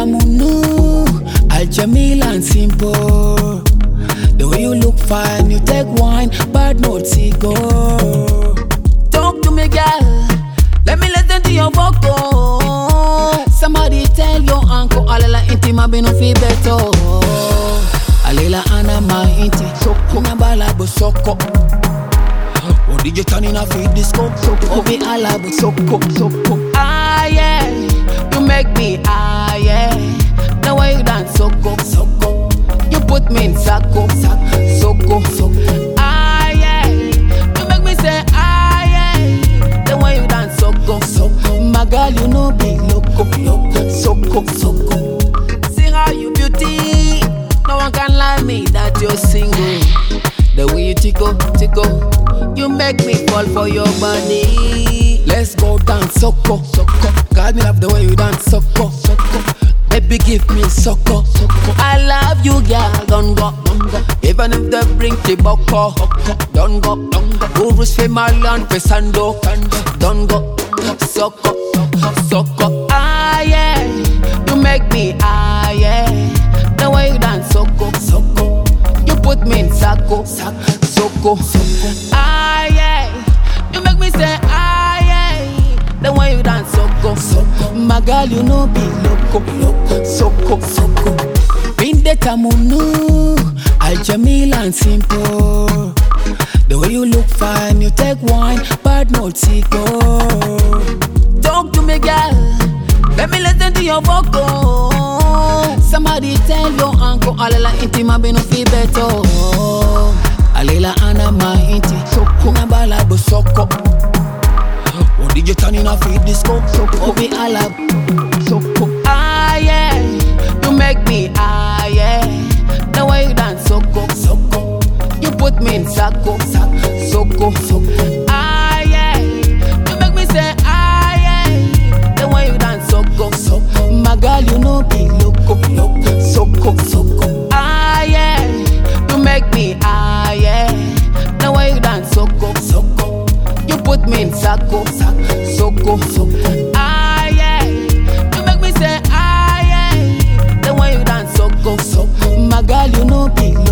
Kamunu, all Jamil and simple. The way you look fine, you take wine, but no cigar. Talk to me, girl. Let me listen to your vocal. Somebody tell your uncle Alela intima be no feel better. Alela ana ma inti choko oh, na balabo soko. O DJ turning off with disco. Obi alabo soko soko. Ah yeah, you make me ah. Sako, soko. Ah yeah, you make me say ah yeah. The way you dance soko. My girl, you know be loco, loco, soko, soko. See how you beauty. No one can lie me that you're single. The way you tickle, tickle. You make me fall for your body. Let's go dance, soko, soko. God, me love the way you dance, soko, soko. Baby, give me soko, soko. I love you, Even if they bring the boko, don't go, don't go. Urus fe Marlon fe Sando, don't go. Soko, soko. Ah yeah, you make me ah yeah. The way you dance, soko, soko. You put me in sako, soko, soko. Ah yeah, you make me say ah yeah. The way you dance, soko, soko. My girl, you know be loco, loco, soko, soko. Vendetta munu, Al Jamil and simple. The way you look fine, you take wine, bad no go. Talk to me, girl. Let me listen to your vocal. Somebody tell your uncle, Alela inti mabino fi beto. Alela ana ma inti, soko nyambala bo soko. Odi je tani na fi disco, soko. Obi ala mean sako, soko. Ah yeah, you make me say ah yeah. Then when you dance soko, so my girl you know be loco, loco, soko, soko. Ah yeah, you make me ah yeah. Now why you dance soko, soko, you put me in sako, soko, soko. Ah yeah, you make me say ah yeah. Then why you dance soko, so my girl you know be loco.